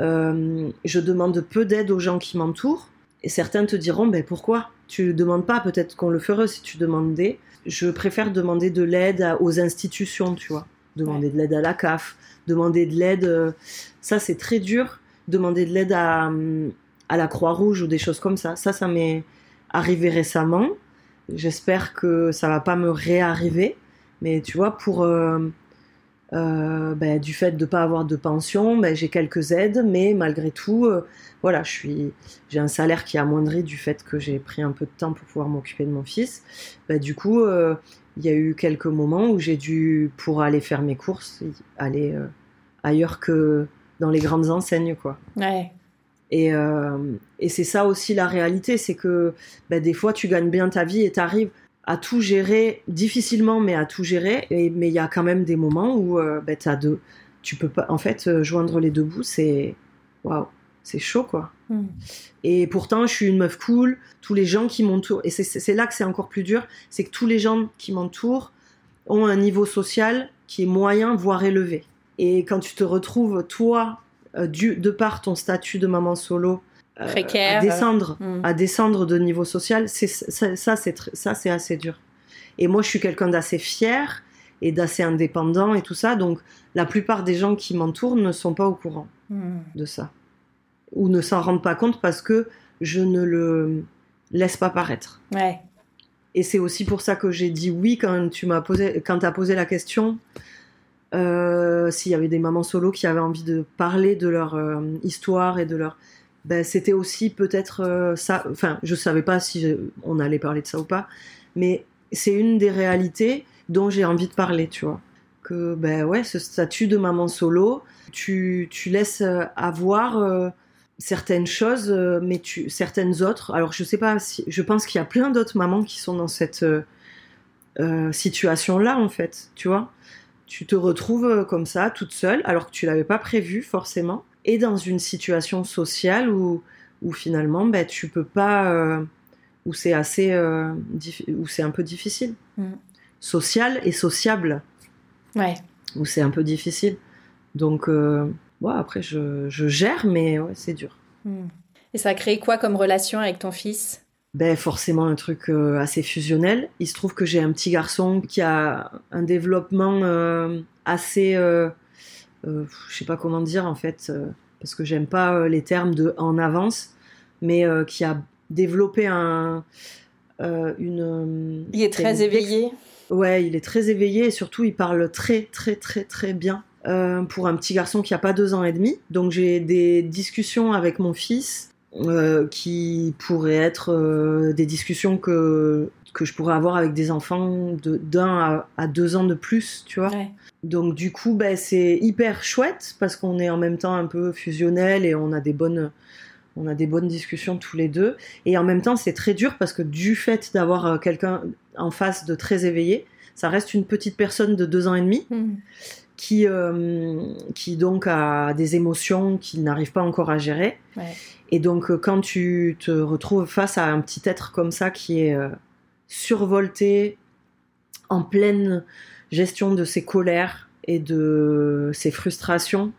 euh, je demande peu d'aide aux gens qui m'entourent, et certains te diront, ben pourquoi? Tu ne demandes pas Peut-être qu'on le ferait si tu demandais. Je préfère demander de l'aide aux institutions, tu vois. Demander de l'aide à la CAF, demander de l'aide, euh, ça c'est très dur. Demander de l'aide à, à la Croix-Rouge ou des choses comme ça. Ça, ça m'est arrivé récemment. J'espère que ça va pas me réarriver. Mais tu vois, pour euh, euh, ben, du fait de pas avoir de pension, ben, j'ai quelques aides, mais malgré tout, euh, voilà, je suis, j'ai un salaire qui est amoindri du fait que j'ai pris un peu de temps pour pouvoir m'occuper de mon fils. Ben, du coup, il y a eu quelques moments où j'ai dû, pour aller faire mes courses, aller ailleurs que dans les grandes enseignes, quoi. Ouais. Et, euh, et c'est ça aussi la réalité, c'est que ben, des fois tu gagnes bien ta vie et tu arrives à tout gérer difficilement, mais à tout gérer. Et, mais il y a quand même des moments où euh, ben, t'as deux, tu peux pas. En fait, euh, joindre les deux bouts, c'est waouh, c'est chaud quoi. Hmm. Et pourtant, je suis une meuf cool. Tous les gens qui m'entourent, et c'est- là que c'est encore plus dur, c'est que tous les gens qui m'entourent ont un niveau social qui est moyen, voire élevé. Et quand tu te retrouves, toi, du, de par ton statut de maman solo, euh, Précaire. à descendre, Mm. à descendre de niveau social, c'est ça, ça c'est ça c'est assez dur. Et moi, je suis quelqu'un d'assez fier et d'assez indépendant et tout ça, donc la plupart des gens qui m'entourent ne sont pas au courant Hmm. de ça ou ne s'en rendent pas compte parce que je ne le laisse pas paraître. Ouais. Et c'est aussi pour ça que j'ai dit oui quand tu m'as posé, quand as posé la question, euh, s'il y avait des mamans solo qui avaient envie de parler de leur euh, histoire et de leur, ben, c'était aussi peut-être euh, ça. Enfin, je savais pas si on allait parler de ça ou pas, mais c'est une des réalités dont j'ai envie de parler, tu vois. Que ben ouais, ce statut de maman solo, tu, tu laisses avoir certaines choses, mais certaines autres. Alors je sais pas, si, je pense qu'il y a plein d'autres mamans qui sont dans cette euh, situation-là en fait, tu vois. Tu te retrouves euh, comme ça, toute seule, alors que tu l'avais pas prévu forcément, et dans une situation sociale où, où finalement, ben, tu peux pas, euh, où c'est assez, euh, où c'est un peu difficile, Mm. social et sociable Ouais. où c'est un peu difficile. Donc, euh, ouais, après, je, je gère, mais ouais, c'est dur. Hmm. Et ça a créé quoi comme relation avec ton fils? Ben, forcément, un truc euh, assez fusionnel. Il se trouve que j'ai un petit garçon qui a un développement euh, assez. euh, euh, je sais pas comment dire, en fait, parce que j'aime pas les termes de en avance, mais qui a développé un. une, Il est très éveillé. Ouais, il est très éveillé et surtout il parle très très très très bien euh, pour un petit garçon qui a pas deux ans et demi. Donc j'ai des discussions avec mon fils euh, qui pourraient être euh, des discussions que que je pourrais avoir avec des enfants de d'un à, à deux ans de plus, tu vois. Ouais. Donc du coup, ben, c'est hyper chouette parce qu'on est en même temps un peu fusionnel et on a des bonnes, on a des bonnes discussions tous les deux. Et en même temps, c'est très dur parce que du fait d'avoir euh, quelqu'un en face de très éveillé, ça reste une petite personne de deux ans et demi Hmm. qui, euh, qui donc a des émotions qu'il n'arrive pas encore à gérer. Ouais. Et donc euh, quand tu te retrouves face à un petit être comme ça qui est euh, survolté, en pleine gestion de ses colères et de ses frustrations,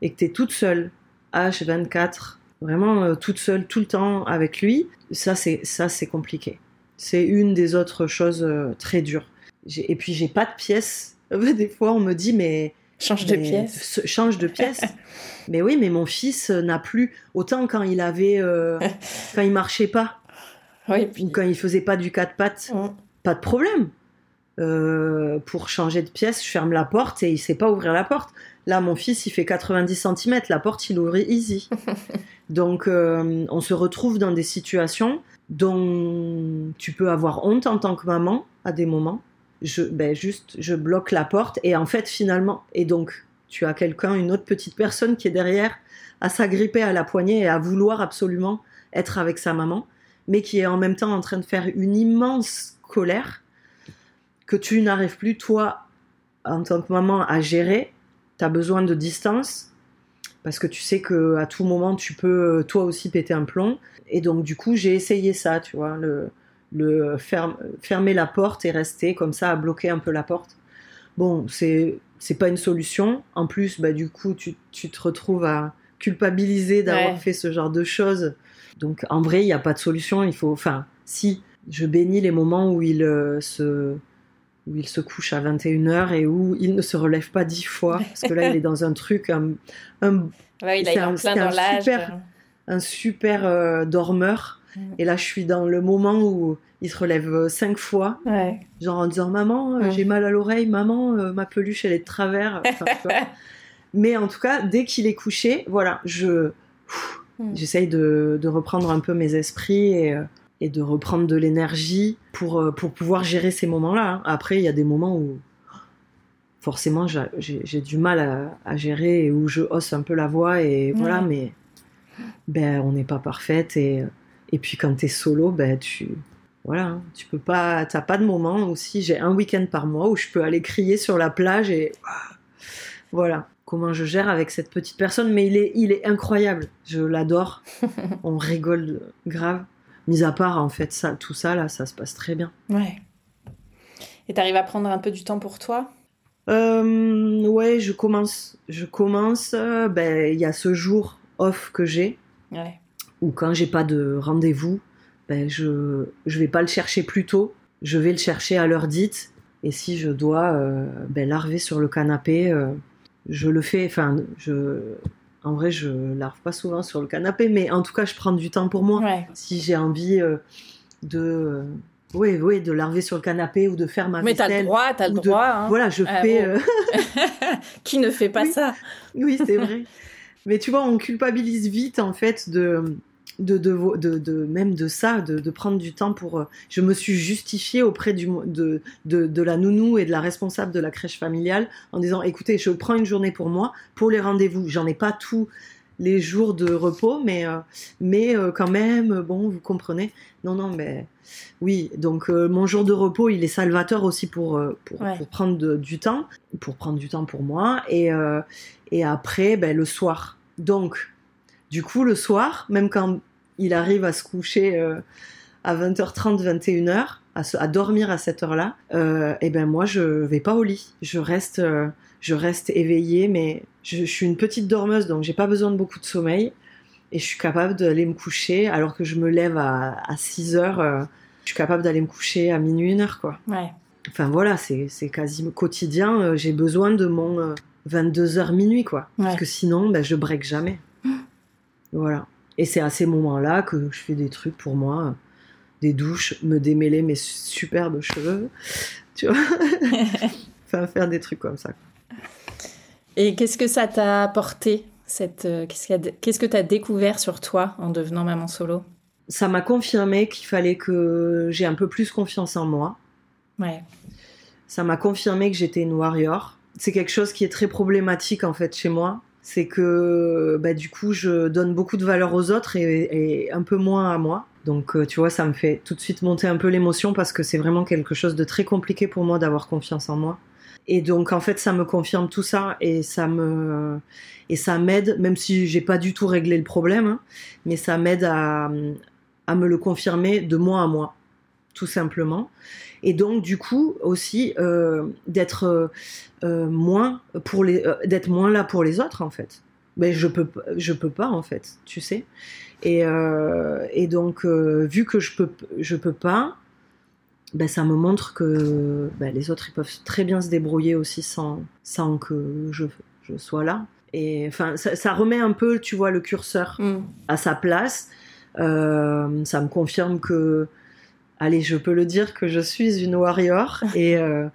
et que tu es toute seule, H24, vraiment euh, toute seule tout le temps avec lui, ça c'est compliqué. C'est une des autres choses très dures. Et puis j'ai pas de pièce. Des fois on me dit mais Change de pièce. ce- change de pièce. mais oui, mais mon fils n'a plus autant quand il avait euh, quand il marchait pas Oui, ou puis. quand il faisait pas du quatre pattes, Hmm. pas de problème. Euh, pour changer de pièce, je ferme la porte et il sait pas ouvrir la porte. Là, mon fils, il fait 90 cm, la porte, il ouvrit easy. Donc, euh, on se retrouve dans des situations dont tu peux avoir honte en tant que maman à des moments. Je, ben juste, je bloque la porte et en fait, finalement, et donc, tu as quelqu'un, une autre petite personne qui est derrière, à s'agripper à la poignée et à vouloir absolument être avec sa maman, mais qui est en même temps en train de faire une immense colère que tu n'arrives plus, toi, en tant que maman, à gérer. Tu as besoin de distance parce que tu sais que à tout moment, tu peux toi aussi péter un plomb. Et donc, du coup, j'ai essayé ça, tu vois, le, le ferme- fermer la porte et rester comme ça, à bloquer un peu la porte. Bon, c'est c'est pas une solution. En plus, bah, du coup, tu, tu te retrouves à culpabiliser d'avoir Ouais. fait ce genre de choses. Donc, en vrai, il n'y a pas de solution. Il faut, enfin, si je bénis les moments où il euh, se où il se couche à 21h et où il ne se relève pas dix fois parce que là il est dans un truc un, un, Ouais, il a un- plein un dans super- un super euh, dormeur. Et là je suis dans le moment où il se relève euh, cinq fois Ouais. genre en disant maman euh, Mm. j'ai mal à l'oreille maman euh, ma peluche elle est de travers Enfin, mais en tout cas dès qu'il est couché voilà je Mm. j'essaye de, de reprendre un peu mes esprits et, et de reprendre de l'énergie pour, pour pouvoir gérer ces moments-là. hein. Après, il y a des moments où forcément j'a- j'ai j'ai du mal à, à gérer et où je hausse un peu la voix et voilà, Ouais. mais ben, on n'est pas parfaite et, et puis quand tu es solo, ben, tu voilà, hein, tu peux pas, t'as pas de moment aussi. J'ai un week-end par mois où je peux aller crier sur la plage et voilà comment je gère avec cette petite personne. Mais il est, il est incroyable. Je l'adore. On rigole grave. Mis à part en fait ça, tout ça là, ça se passe très bien. Ouais. Et t'arrives à prendre un peu du temps pour toi? Euh, Ouais, je commence. Je commence. euh, ben, il y a ce jour off que j'ai, Ouais. Où quand j'ai pas de rendez-vous, ben, je je vais pas le chercher plus tôt. Je vais le chercher à l'heure dite. Et si je dois euh, ben, larver sur le canapé, euh, je le fais. Enfin, je. En vrai, je larve pas souvent sur le canapé, mais en tout cas, je prends du temps pour moi. Ouais. Si j'ai envie euh, de, oui, oui, de larver sur le canapé ou de faire ma Mais t'as le droit, t'as le ou de- droit. hein. Voilà, je Ah fais. bon. Qui ne fait pas Oui. ça? Oui, c'est vrai. Mais tu vois, on culpabilise vite en fait de. De, de, de, de- même de ça, de, de prendre du temps pour. euh, Je me suis justifiée auprès du, de, de, de la nounou et de la responsable de la crèche familiale en disant écoutez, je prends une journée pour moi, pour les rendez-vous. J'en ai pas tous les jours de repos, mais, euh, mais euh, quand même, bon, vous comprenez. Non, non, mais oui, donc euh, mon jour de repos, il est salvateur aussi pour, pour, Ouais. pour prendre de- du temps, pour prendre du temps pour moi. Et, et après, ben, le soir. Donc, du coup, le soir, même quand il arrive à se coucher euh, à 20h30, 21h, à, se- à dormir à cette heure-là, euh, et ben moi, je vais pas au lit. Je reste, euh, je reste éveillée, mais je, je suis une petite dormeuse, donc j'ai pas besoin de beaucoup de sommeil. Et je suis capable d'aller me coucher, alors que je me lève à, à 6 heures, euh, je suis capable d'aller me coucher à minuit, une heure, quoi. Ouais. Enfin voilà, c'est quasi quotidien. J'ai besoin de mon 22h minuit, quoi. Ouais. Parce que sinon, ben, je break jamais. Voilà. Et c'est à ces moments-là que je fais des trucs pour moi. Des douches, me démêler mes superbes cheveux. Tu vois Enfin, faire des trucs comme ça. Et qu'est-ce que ça t'a apporté cette, euh, Qu'est-ce que t'as découvert sur toi en devenant maman solo? Ça m'a confirmé qu'il fallait que j'ai un peu plus confiance en moi. Ouais. Ça m'a confirmé que j'étais une warrior. C'est quelque chose qui est très problématique en fait chez moi. C'est que bah, du coup je donne beaucoup de valeur aux autres et, un peu moins à moi. Donc euh, tu vois, ça me fait tout de suite monter un peu l'émotion parce que c'est vraiment quelque chose de très compliqué pour moi d'avoir confiance en moi. Et donc en fait ça me confirme tout ça et ça me et ça m'aide, même si j'ai pas du tout réglé le problème, hein, mais ça m'aide à, à me le confirmer de moi à moi, tout simplement. Et donc du coup aussi euh, d'être euh, euh, moins pour les d'être moins là pour les autres en fait. Mais je peux je peux pas en fait, tu sais. Et, et donc vu que je peux je peux pas, ben, ça me montre que ben, les autres ils peuvent très bien se débrouiller aussi sans sans que je je sois là. Et enfin ça, ça remet un peu tu vois le curseur Mm. à sa place. Ça me confirme que, allez, je peux le dire que je suis une warrior et euh,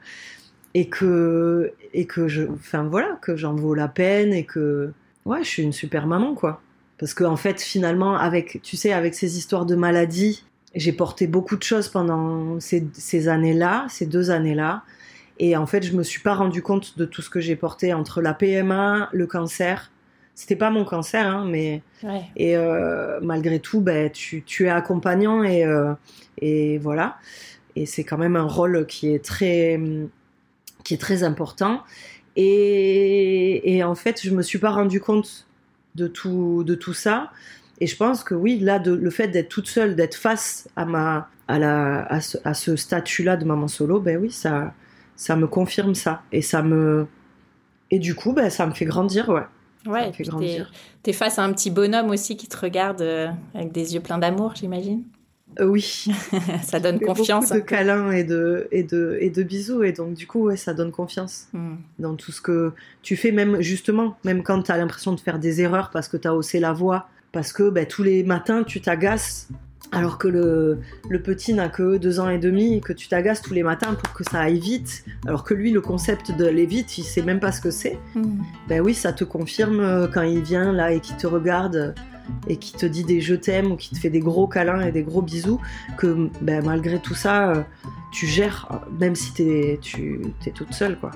et que et que je, enfin voilà, que j'en vaux la peine et que ouais, je suis une super maman quoi. Parce que en fait, finalement, avec, tu sais, avec ces histoires de maladie, j'ai porté beaucoup de choses pendant ces, ces années-là, ces deux années-là. Et en fait, je me suis pas rendu compte de tout ce que j'ai porté entre la PMA, le cancer. C'était pas mon cancer, hein, mais Ouais. et euh, malgré tout, ben, tu, tu es accompagnant et, euh, et voilà. Et c'est quand même un rôle qui est très, qui est très important. Et, et en fait, je me suis pas rendu compte de tout, de tout ça. Et je pense que oui, là, de- le fait d'être toute seule, d'être face à ma, à la, à ce, à ce statut-là de maman solo, ben oui, ça, ça me confirme ça. Et ça me, et du coup, ben, ça me fait grandir, ouais. Ouais, grandir. t'es face à un petit bonhomme aussi qui te regarde euh, avec des yeux pleins d'amour, j'imagine. Euh, oui. ça donne confiance. Beaucoup de câlins et de, et, de, et de bisous. Et donc, du coup, ouais, ça donne confiance Mm. dans tout ce que tu fais, même justement, même quand tu as l'impression de faire des erreurs parce que tu as haussé la voix, parce que ben, tous les matins, tu t'agaces. Alors que le, le petit n'a que deux ans et demi, et que tu t'agaces tous les matins pour que ça aille vite. Alors que lui, le concept d'aller vite, il sait même pas ce que c'est. Mm. Ben oui, ça te confirme euh, quand il vient là et qu'il te regarde euh, et qui te dit des je t'aime ou qui te fait des gros câlins et des gros bisous, que ben, malgré tout ça, euh, tu gères, même si t'es, tu es toute seule, quoi.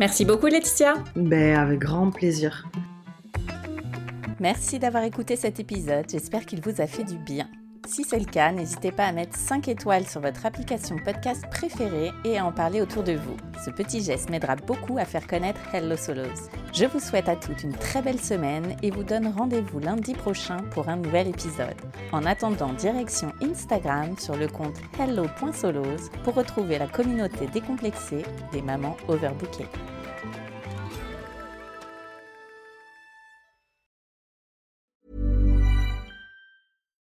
Merci beaucoup, Laetitia. Ben, avec grand plaisir. Merci d'avoir écouté cet épisode, j'espère qu'il vous a fait du bien. Si c'est le cas, n'hésitez pas à mettre 5 étoiles sur votre application podcast préférée et à en parler autour de vous. Ce petit geste m'aidera beaucoup à faire connaître Hello Solos. Je vous souhaite à toutes une très belle semaine et vous donne rendez-vous lundi prochain pour un nouvel épisode. En attendant, direction Instagram sur le compte hello.solos pour retrouver la communauté décomplexée des mamans overbookées.